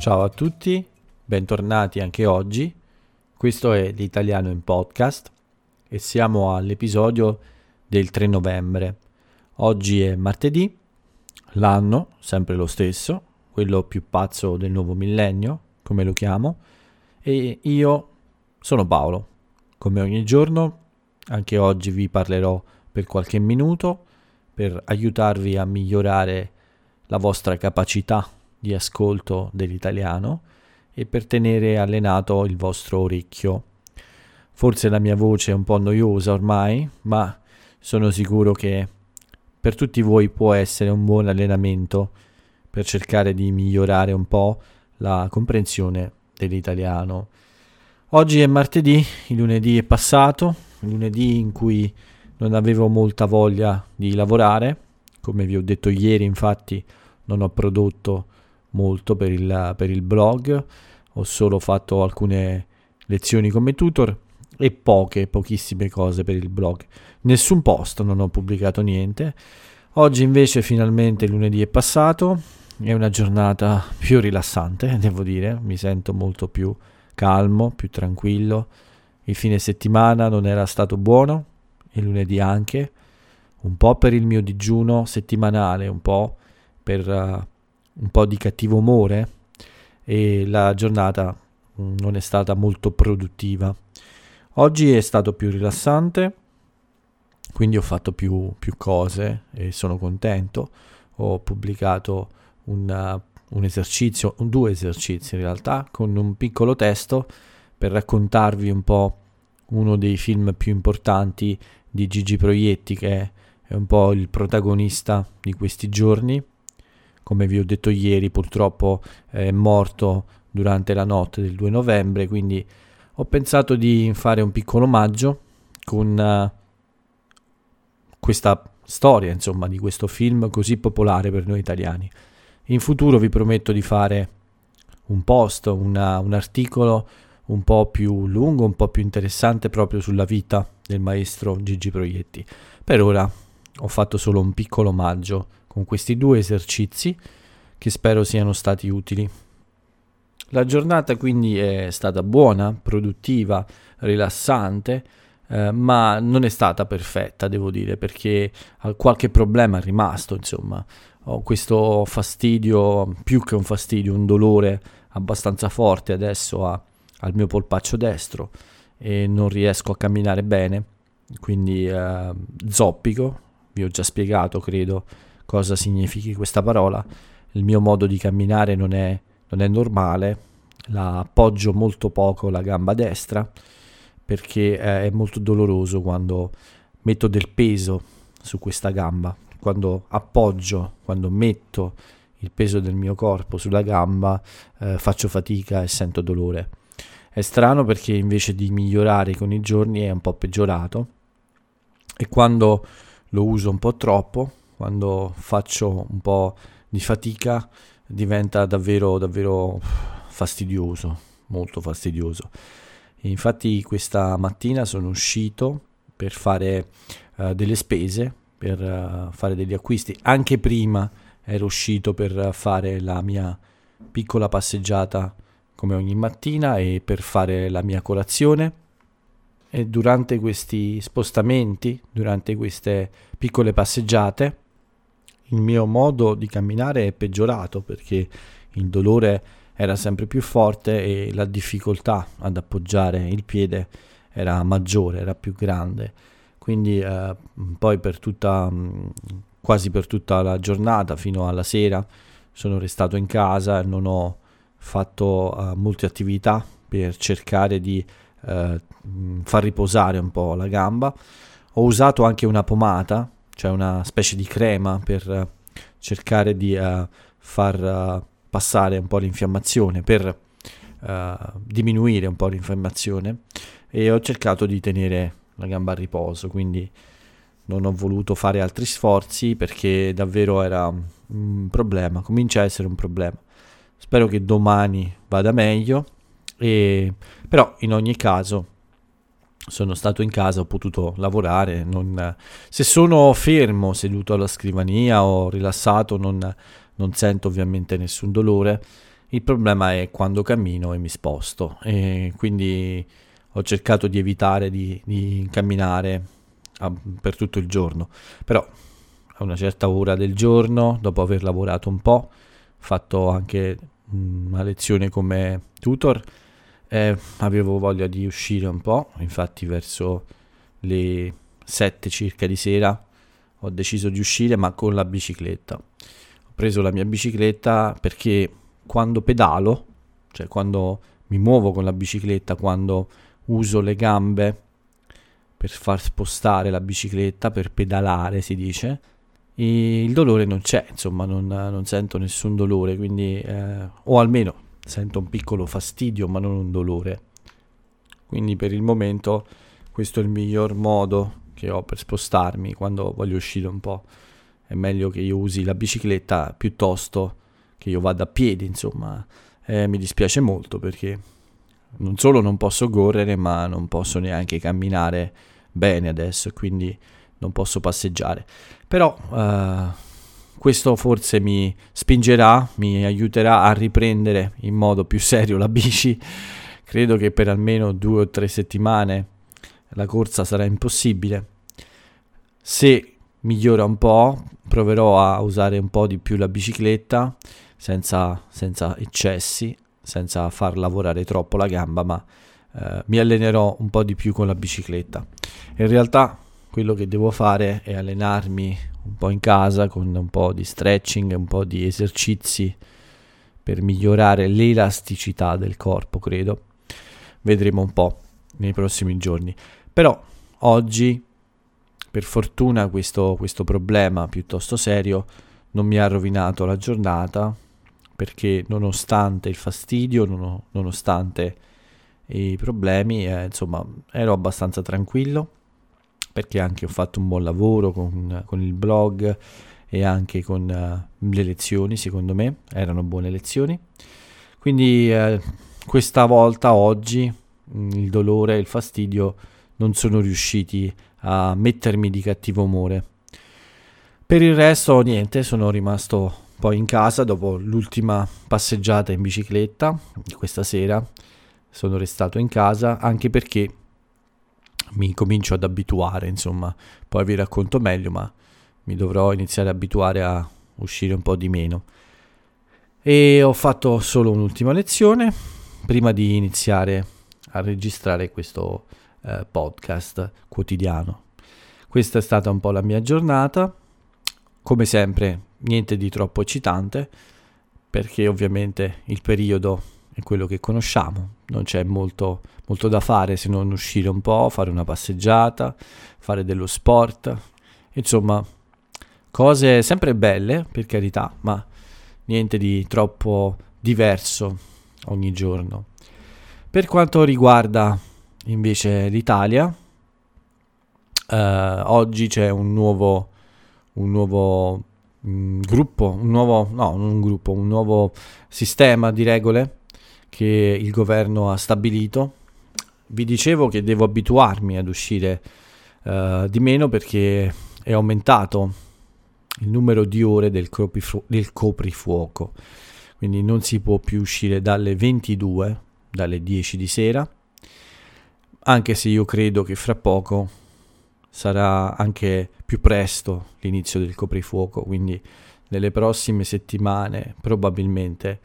Ciao a tutti, bentornati anche oggi. Questo è l'Italiano in podcast e siamo all'episodio del 3 novembre. Oggi è martedì, l'anno sempre lo stesso, quello più pazzo del nuovo millennio, come lo chiamo, e io sono Paolo. Come ogni giorno, anche oggi vi parlerò per qualche minuto per aiutarvi a migliorare la vostra capacità di ascolto dell'italiano e per tenere allenato il vostro orecchio. Forse la mia voce è un po' noiosa ormai, ma sono sicuro che per tutti voi può essere un buon allenamento per cercare di migliorare un po' la comprensione dell'italiano. Oggi è martedì, il lunedì è passato, il lunedì in cui non avevo molta voglia di lavorare, come vi ho detto ieri infatti non ho prodotto molto per il, per il blog, ho solo fatto alcune lezioni come tutor e poche, pochissime cose per il blog. Nessun post, non ho pubblicato niente. Oggi invece finalmente lunedì è passato, è una giornata più rilassante, devo dire, mi sento molto più calmo, più tranquillo. Il fine settimana non era stato buono, il lunedì anche, un po' per il mio digiuno settimanale, un po' per uh, un po' di cattivo umore e la giornata mm, non è stata molto produttiva. Oggi è stato più rilassante, quindi ho fatto più, più cose e sono contento. Ho pubblicato una, un esercizio, due esercizi in realtà, con un piccolo testo per raccontarvi un po' uno dei film più importanti di Gigi Proietti, che è un po' il protagonista di questi giorni come vi ho detto ieri, purtroppo è morto durante la notte del 2 novembre, quindi ho pensato di fare un piccolo omaggio con uh, questa storia, insomma, di questo film così popolare per noi italiani. In futuro vi prometto di fare un post, una, un articolo un po' più lungo, un po' più interessante proprio sulla vita del maestro Gigi Proietti. Per ora ho fatto solo un piccolo omaggio con questi due esercizi che spero siano stati utili. La giornata quindi è stata buona, produttiva, rilassante, eh, ma non è stata perfetta, devo dire, perché qualche problema è rimasto, insomma. Ho questo fastidio, più che un fastidio, un dolore abbastanza forte adesso a, al mio polpaccio destro e non riesco a camminare bene, quindi eh, zoppico, vi ho già spiegato, credo, cosa significhi questa parola. Il mio modo di camminare non è, non è normale, la appoggio molto poco la gamba destra perché eh, è molto doloroso quando metto del peso su questa gamba. Quando appoggio, quando metto il peso del mio corpo sulla gamba, eh, faccio fatica e sento dolore. È strano perché invece di migliorare con i giorni è un po' peggiorato e quando lo uso un po' troppo quando faccio un po' di fatica diventa davvero, davvero fastidioso, molto fastidioso. Infatti questa mattina sono uscito per fare uh, delle spese, per uh, fare degli acquisti. Anche prima ero uscito per fare la mia piccola passeggiata come ogni mattina e per fare la mia colazione. E durante questi spostamenti, durante queste piccole passeggiate, il mio modo di camminare è peggiorato perché il dolore era sempre più forte e la difficoltà ad appoggiare il piede era maggiore, era più grande. Quindi eh, poi per tutta, quasi per tutta la giornata fino alla sera sono restato in casa e non ho fatto uh, molte attività per cercare di uh, far riposare un po' la gamba. Ho usato anche una pomata cioè una specie di crema per uh, cercare di uh, far uh, passare un po' l'infiammazione, per diminuire un po' l'infiammazione e ho cercato di tenere la gamba a riposo, quindi non ho voluto fare altri sforzi perché davvero era un problema, comincia a essere un problema. Spero che domani vada meglio, e, però in ogni caso sono stato in casa, ho potuto lavorare. Non, se sono fermo, seduto alla scrivania o rilassato, non, non, sento ovviamente nessun dolore Il problema è quando cammino e mi sposto e quindi ho cercato di evitare di, di camminare a, per tutto il giorno, però a una certa ora del giorno, dopo aver lavorato un po', fatto anche una lezione come tutor, eh, avevo voglia di uscire un po', infatti verso le 7 circa di sera ho deciso di uscire ma con la bicicletta. Ho preso la mia bicicletta perché quando pedalo, cioè quando mi muovo con la bicicletta, quando uso le gambe per far spostare la bicicletta, per pedalare si dice, il dolore non c'è, insomma non, non sento nessun dolore, quindi, eh, o almeno sento un piccolo fastidio ma non un dolore. Quindi per il momento questo è il miglior modo che ho per spostarmi quando voglio uscire un po'. È meglio che io usi la bicicletta piuttosto che io vada a piedi, insomma. Eh, mi dispiace molto perché non solo non posso correre, ma non posso neanche camminare bene adesso, quindi non posso passeggiare. Però eh, questo forse mi spingerà, mi aiuterà a riprendere in modo più serio la bici. Credo che per almeno due o tre settimane la corsa sarà impossibile. Se migliora un po', proverò a usare un po' di più la bicicletta senza, senza eccessi, senza far lavorare troppo la gamba, ma eh, mi allenerò un po' di più con la bicicletta. In realtà quello che devo fare è allenarmi un po' in casa con un po' di stretching, un po' di esercizi per migliorare l'elasticità del corpo, credo. Vedremo un po' nei prossimi giorni. Però oggi, per fortuna, questo, questo problema piuttosto serio non mi ha rovinato la giornata perché nonostante il fastidio, non, nonostante i problemi, eh, insomma, ero abbastanza tranquillo perché anche ho fatto un buon lavoro con, con il blog e anche con uh, le lezioni, secondo me, erano buone lezioni. Quindi eh, questa volta, oggi, mm, il dolore e il fastidio non sono riusciti a mettermi di cattivo umore. Per il resto, niente, sono rimasto poi in casa dopo l'ultima passeggiata in bicicletta di questa sera. Sono restato in casa anche perché mi comincio ad abituare, insomma, poi vi racconto meglio, ma mi dovrò iniziare ad abituare a uscire un po' di meno. E ho fatto solo un'ultima lezione prima di iniziare a registrare questo eh, podcast quotidiano. Questa è stata un po' la mia giornata, come sempre niente di troppo eccitante, perché ovviamente il periodo è quello che conosciamo, non c'è molto, molto da fare se non uscire un po', fare una passeggiata, fare dello sport, insomma cose sempre belle per carità, ma niente di troppo diverso ogni giorno. Per quanto riguarda invece l'Italia, eh, oggi c'è un nuovo, un nuovo mh, mm, gruppo, un nuovo, no, un gruppo, un nuovo sistema di regole che il governo ha stabilito. Vi dicevo che devo abituarmi ad uscire uh, di meno perché è aumentato il numero di ore del, coprifu- del coprifuoco, quindi non si può più uscire dalle 22, dalle 10 di sera, anche se io credo che fra poco sarà anche più presto l'inizio del coprifuoco, quindi nelle prossime settimane probabilmente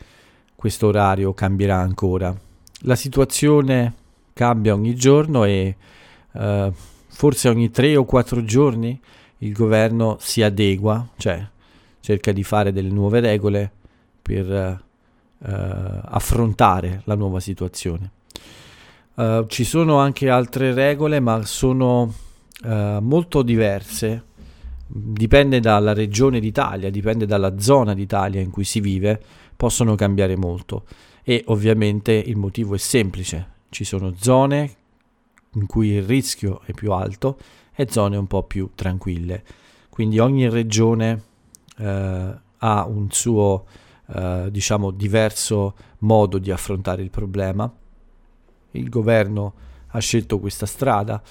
questo orario cambierà ancora. La situazione cambia ogni giorno e uh, forse ogni tre o quattro giorni il governo si adegua, cioè cerca di fare delle nuove regole per uh, affrontare la nuova situazione. Uh, ci sono anche altre regole, ma sono molto diverse. Dipende dalla regione d'Italia, dipende dalla zona d'Italia in cui si vive possono cambiare molto e ovviamente il motivo è semplice, ci sono zone in cui il rischio è più alto e zone un po' più tranquille. Quindi ogni regione eh, ha un suo eh, diciamo diverso modo di affrontare il problema. Il governo ha scelto questa strada,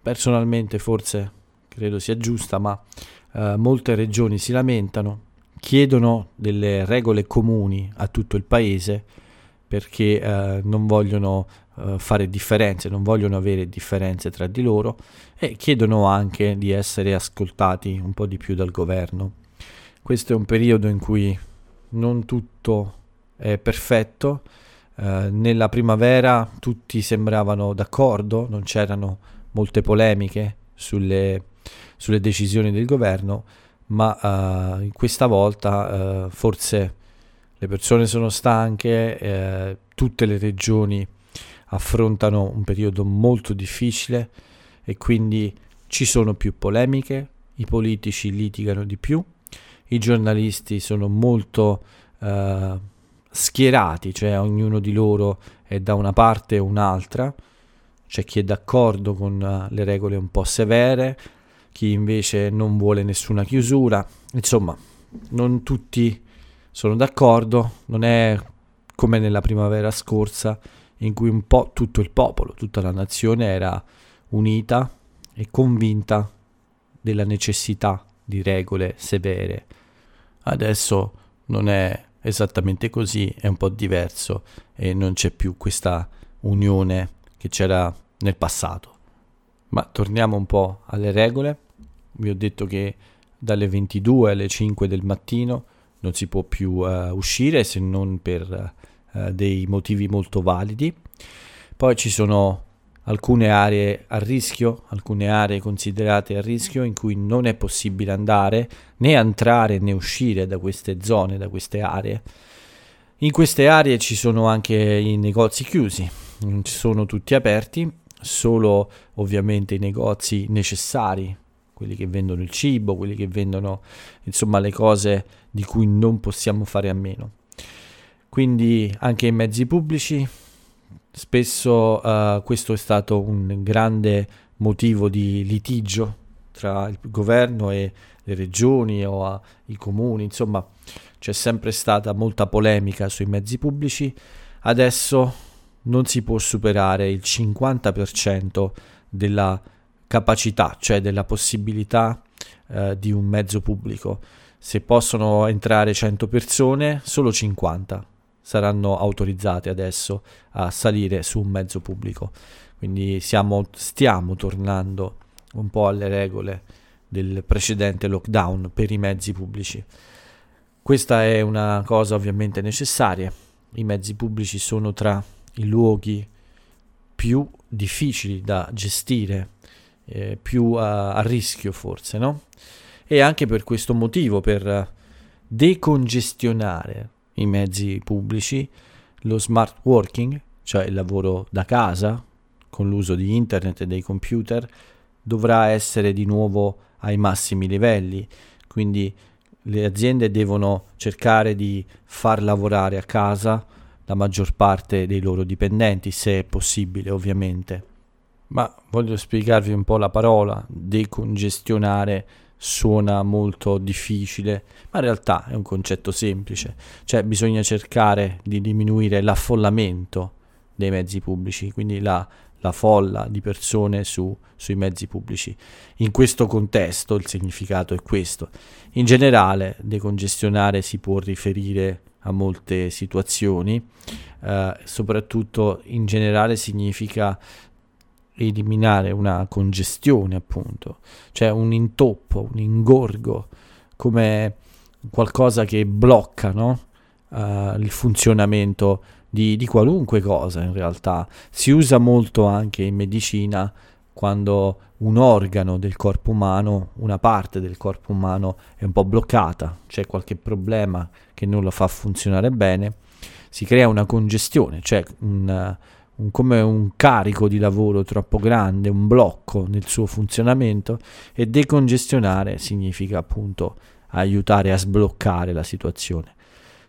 personalmente forse credo sia giusta, ma eh, molte regioni si lamentano chiedono delle regole comuni a tutto il paese perché eh, non vogliono eh, fare differenze, non vogliono avere differenze tra di loro e chiedono anche di essere ascoltati un po' di più dal governo. Questo è un periodo in cui non tutto è perfetto, eh, nella primavera tutti sembravano d'accordo, non c'erano molte polemiche sulle, sulle decisioni del governo, ma uh, questa volta uh, forse le persone sono stanche, eh, tutte le regioni affrontano un periodo molto difficile e quindi ci sono più polemiche, i politici litigano di più, i giornalisti sono molto uh, schierati, cioè ognuno di loro è da una parte o un'altra, c'è chi è d'accordo con le regole un po' severe, chi invece non vuole nessuna chiusura. Insomma, non tutti sono d'accordo, non è come nella primavera scorsa in cui un po' tutto il popolo, tutta la nazione era unita e convinta della necessità di regole severe. Adesso non è esattamente così, è un po' diverso e non c'è più questa unione che c'era nel passato. Ma torniamo un po' alle regole. Vi ho detto che dalle 22 alle 5 del mattino non si può più uh, uscire se non per uh, dei motivi molto validi. Poi ci sono alcune aree a rischio, alcune aree considerate a rischio in cui non è possibile andare né entrare né uscire da queste zone, da queste aree. In queste aree ci sono anche i negozi chiusi, non sono tutti aperti solo ovviamente i negozi necessari, quelli che vendono il cibo, quelli che vendono insomma le cose di cui non possiamo fare a meno. Quindi anche i mezzi pubblici, spesso uh, questo è stato un grande motivo di litigio tra il governo e le regioni o uh, i comuni, insomma c'è sempre stata molta polemica sui mezzi pubblici. Adesso non si può superare il 50% della capacità, cioè della possibilità eh, di un mezzo pubblico. Se possono entrare 100 persone, solo 50 saranno autorizzate adesso a salire su un mezzo pubblico. Quindi siamo, stiamo tornando un po' alle regole del precedente lockdown per i mezzi pubblici. Questa è una cosa ovviamente necessaria. I mezzi pubblici sono tra i luoghi più difficili da gestire, eh, più a, a, rischio forse, no? E anche per questo motivo, per decongestionare i mezzi pubblici, lo smart working, cioè il lavoro da casa, con l'uso di internet e dei computer, dovrà essere di nuovo ai massimi livelli. Quindi le aziende devono cercare di far lavorare a casa la maggior parte dei loro dipendenti, se è possibile ovviamente. Ma voglio spiegarvi un po' la parola, decongestionare suona molto difficile, ma in realtà è un concetto semplice, cioè bisogna cercare di diminuire l'affollamento dei mezzi pubblici, quindi la, la folla di persone su, sui mezzi pubblici. In questo contesto il significato è questo. In generale, decongestionare si può riferire a molte situazioni, eh, soprattutto in generale significa eliminare una congestione, appunto, cioè un intoppo, un ingorgo, come qualcosa che blocca no? uh, il funzionamento di, di, qualunque cosa in realtà. Si usa molto anche in medicina quando un organo del corpo umano, una parte del corpo umano è un po' bloccata, c'è qualche problema che non lo fa funzionare bene, si crea una congestione, cioè un, un, come un carico di lavoro troppo grande, un blocco nel suo funzionamento e decongestionare significa appunto aiutare a sbloccare la situazione.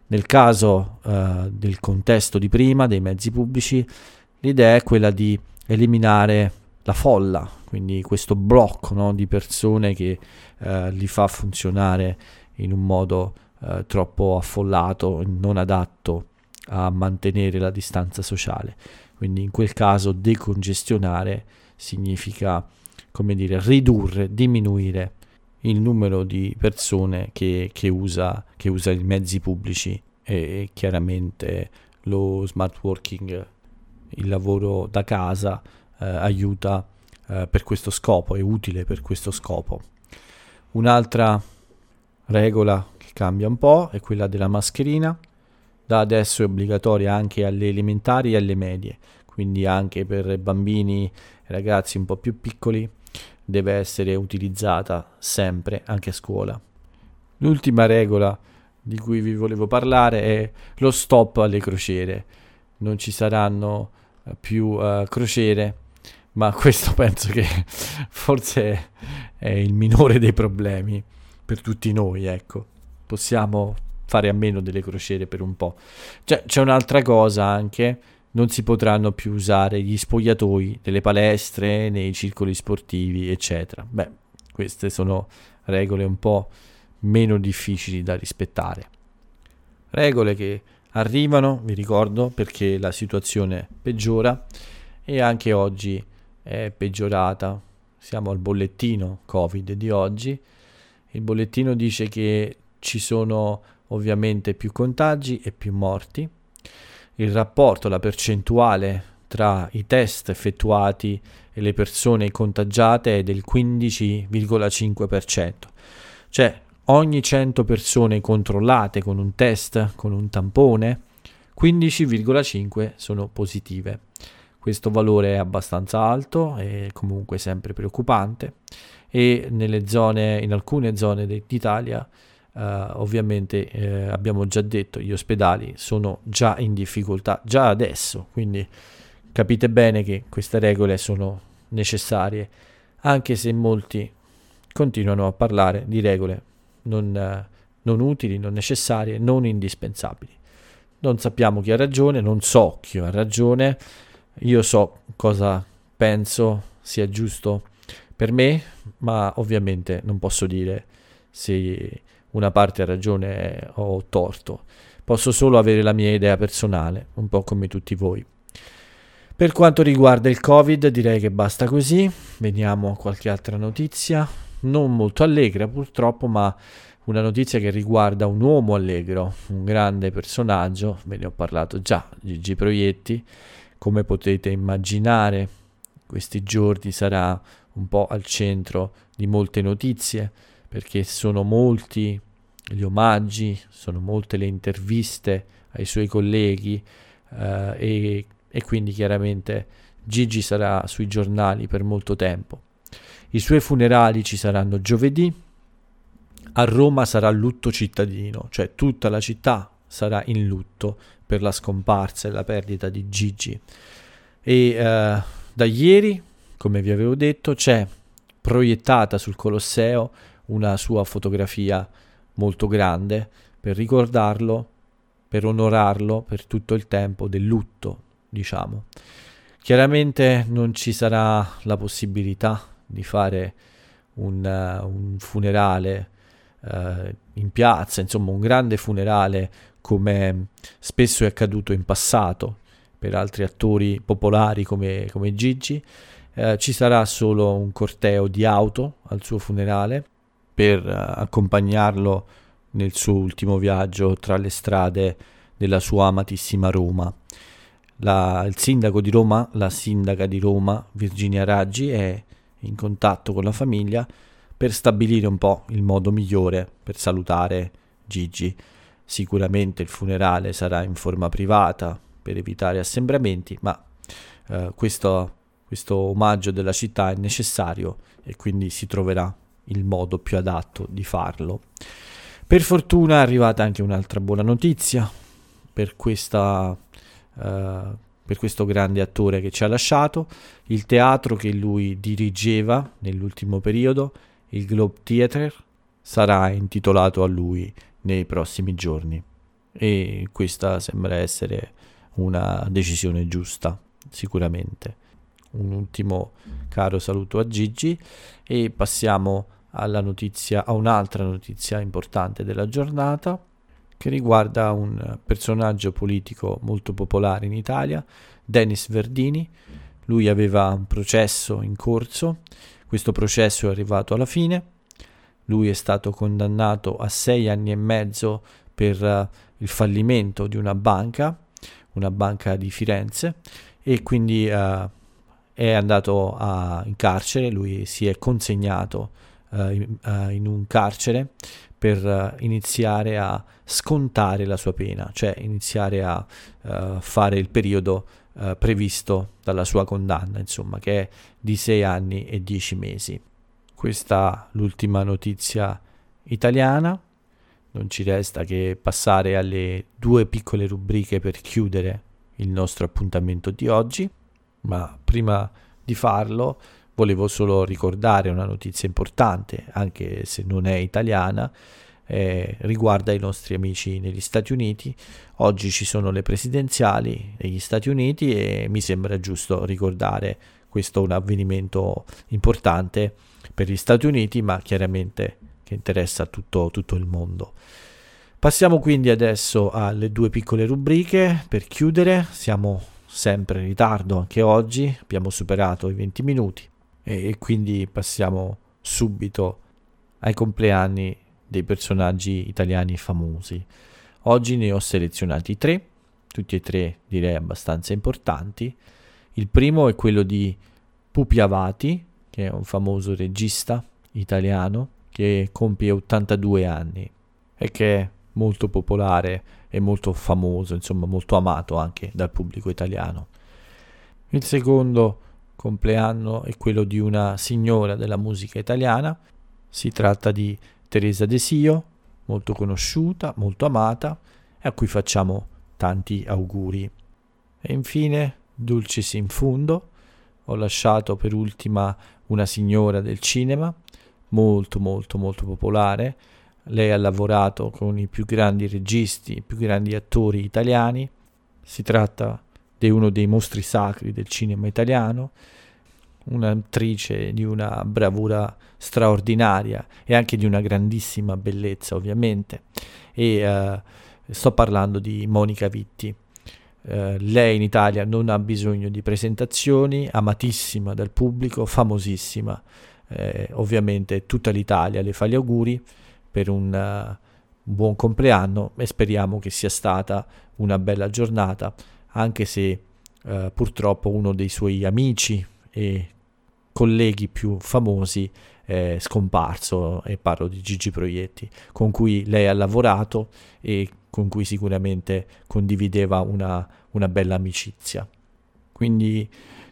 Nel caso uh, del contesto di prima, dei mezzi pubblici, l'idea è quella di eliminare la folla, quindi questo blocco no, di persone che uh, li fa funzionare in un modo uh, troppo affollato, non adatto a mantenere la distanza sociale. Quindi in quel caso decongestionare significa, come dire, ridurre, diminuire il numero di persone che, che, usa, che usa i mezzi pubblici e chiaramente lo smart working, il lavoro da casa eh, aiuta eh, per questo scopo, è utile per questo scopo. Un'altra regola che cambia un po' è quella della mascherina, da adesso è obbligatoria anche alle elementari e alle medie, quindi anche per bambini e ragazzi un po' più piccoli deve essere utilizzata sempre anche a scuola. L'ultima regola di cui vi volevo parlare è lo stop alle crociere. Non ci saranno eh, più uh, crociere, ma questo penso che forse è il minore dei problemi per tutti noi, ecco. Possiamo fare a meno delle crociere per un po'. Cioè, c'è un'altra cosa anche, non si potranno più usare gli spogliatoi delle palestre, nei circoli sportivi, eccetera. Beh, queste sono regole un po' meno difficili da rispettare. Regole che arrivano, vi ricordo, perché la situazione peggiora e anche oggi è peggiorata. Siamo al bollettino Covid di oggi. Il bollettino dice che ci sono ovviamente più contagi e più morti. Il rapporto, la percentuale tra i test effettuati e le persone contagiate è del 15,5%. Cioè ogni 100 persone controllate con un test, con un tampone, 15,5 sono positive. Questo valore è abbastanza alto e comunque sempre preoccupante e zone, in alcune zone d'Italia Uh, ovviamente eh, abbiamo già detto gli ospedali sono già in difficoltà già adesso quindi capite bene che queste regole sono necessarie anche se molti continuano a parlare di regole non, uh, non utili, non necessarie, non indispensabili. Non sappiamo chi ha ragione, non so chi ha ragione, io so cosa penso sia giusto per me, ma ovviamente non posso dire se una parte ha ragione o torto. Posso solo avere la mia idea personale, un po' come tutti voi. Per quanto riguarda il Covid, direi che basta così. Vediamo qualche altra notizia. Non molto allegra purtroppo, ma una notizia che riguarda un uomo allegro, un grande personaggio, ve ne ho parlato già, Gigi Proietti. Come potete immaginare, questi giorni sarà un po' al centro di molte notizie perché sono molti gli omaggi, sono molte le interviste ai suoi colleghi eh, e, e quindi chiaramente Gigi sarà sui giornali per molto tempo. I suoi funerali ci saranno giovedì, a Roma sarà lutto cittadino, cioè tutta la città sarà in lutto per la scomparsa e la perdita di Gigi. E eh, da ieri, come vi avevo detto, c'è proiettata sul Colosseo una sua fotografia molto grande per ricordarlo, per onorarlo per tutto il tempo del lutto, diciamo. Chiaramente non ci sarà la possibilità di fare un, uh, un funerale uh, in piazza, insomma un grande funerale come spesso è accaduto in passato per altri attori popolari come, come Gigi. Uh, ci sarà solo un corteo di auto al suo funerale per uh, accompagnarlo nel suo ultimo viaggio tra le strade della sua amatissima Roma. La, il sindaco di Roma, la sindaca di Roma, Virginia Raggi, è in contatto con la famiglia per stabilire un po' il modo migliore per salutare Gigi. Sicuramente il funerale sarà in forma privata per evitare assembramenti, ma eh, questo, questo omaggio della città è necessario e quindi si troverà il modo più adatto di farlo. Per fortuna è arrivata anche un'altra buona notizia per, questa, uh, per questo grande attore che ci ha lasciato. Il teatro che lui dirigeva nell'ultimo periodo, il Globe Theatre, sarà intitolato a lui nei prossimi giorni. E questa sembra essere una decisione giusta, sicuramente un ultimo caro saluto a Gigi e passiamo alla notizia, a un'altra notizia importante della giornata che riguarda un personaggio politico molto popolare in Italia, Denis Verdini. Lui aveva un processo in corso, questo processo è arrivato alla fine. Lui è stato condannato a sei anni e mezzo per uh, il fallimento di una banca, una banca di Firenze, e quindi uh, è andato a, in carcere, lui si è consegnato uh, in, in, un carcere per iniziare a scontare la sua pena, cioè iniziare a fare il periodo previsto dalla sua condanna, insomma, che è di sei anni e dieci mesi. Questa l'ultima notizia italiana. Non ci resta che passare alle due piccole rubriche per chiudere il nostro appuntamento di oggi, ma prima di farlo volevo solo ricordare una notizia importante, anche se non è italiana, eh, riguarda i nostri amici negli Stati Uniti. Oggi ci sono le presidenziali negli Stati Uniti e mi sembra giusto ricordare questo un avvenimento importante per gli Stati Uniti, ma chiaramente che interessa tutto, tutto il mondo. Passiamo quindi adesso alle due piccole rubriche per chiudere. Siamo sempre in ritardo anche oggi, abbiamo superato i 20 minuti e, e quindi passiamo subito ai compleanni dei personaggi italiani famosi. Oggi ne ho selezionati tre, tutti e tre direi abbastanza importanti. Il primo è quello di Pupi Avati, che è un famoso regista italiano che compie 82 anni e che è molto popolare e molto famoso, insomma molto amato anche dal pubblico italiano. Il secondo compleanno è quello di una signora della musica italiana, si tratta di Teresa De Sio, molto conosciuta, molto amata e a cui facciamo tanti auguri. E infine Dulcis in fundo, ho lasciato per ultima una signora del cinema, molto molto molto popolare. Lei ha lavorato con i più grandi registi, i più grandi attori italiani. Si tratta di uno dei mostri sacri del cinema italiano, un'attrice di una bravura straordinaria e anche di una grandissima bellezza, ovviamente. E uh, sto parlando di Monica Vitti. Uh, lei in Italia non ha bisogno di presentazioni, amatissima dal pubblico, famosissima. Eh, ovviamente tutta l'Italia le fa gli auguri per un uh, buon compleanno e speriamo che sia stata una bella giornata, anche se uh, purtroppo uno dei suoi amici e colleghi più famosi è scomparso e parlo di Gigi Proietti, con cui lei ha lavorato e con cui sicuramente condivideva una, una bella amicizia. Quindi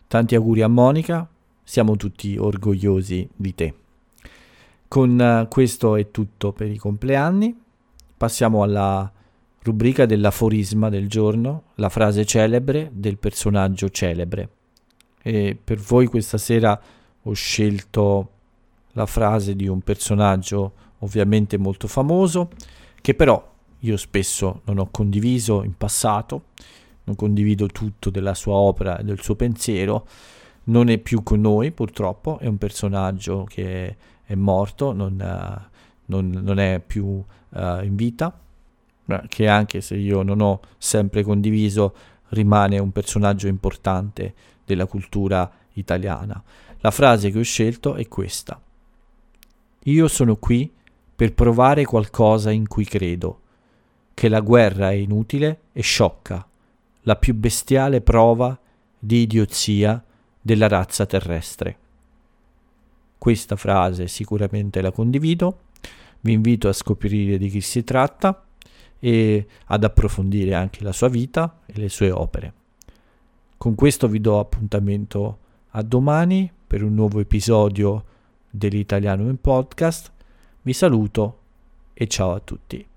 tanti auguri a Monica, siamo tutti orgogliosi di te. Con uh, questo è tutto per i compleanni. Passiamo alla rubrica dell'aforisma del giorno, la frase celebre del personaggio celebre. E per voi questa sera ho scelto la frase di un personaggio ovviamente molto famoso, che però io spesso non ho condiviso in passato, non condivido tutto della sua opera e del suo pensiero, non è più con noi purtroppo, è un personaggio che è morto, non, non, non è più uh, in vita, che anche se io non ho sempre condiviso rimane un personaggio importante della cultura italiana. La frase che ho scelto è questa. Io sono qui per provare qualcosa in cui credo, che la guerra è inutile e sciocca, la più bestiale prova di idiozia della razza terrestre. Questa frase sicuramente la condivido, vi invito a scoprire di chi si tratta e ad approfondire anche la sua vita e le sue opere. Con questo vi do appuntamento a domani per un nuovo episodio dell'Italiano in Podcast. Vi saluto e ciao a tutti.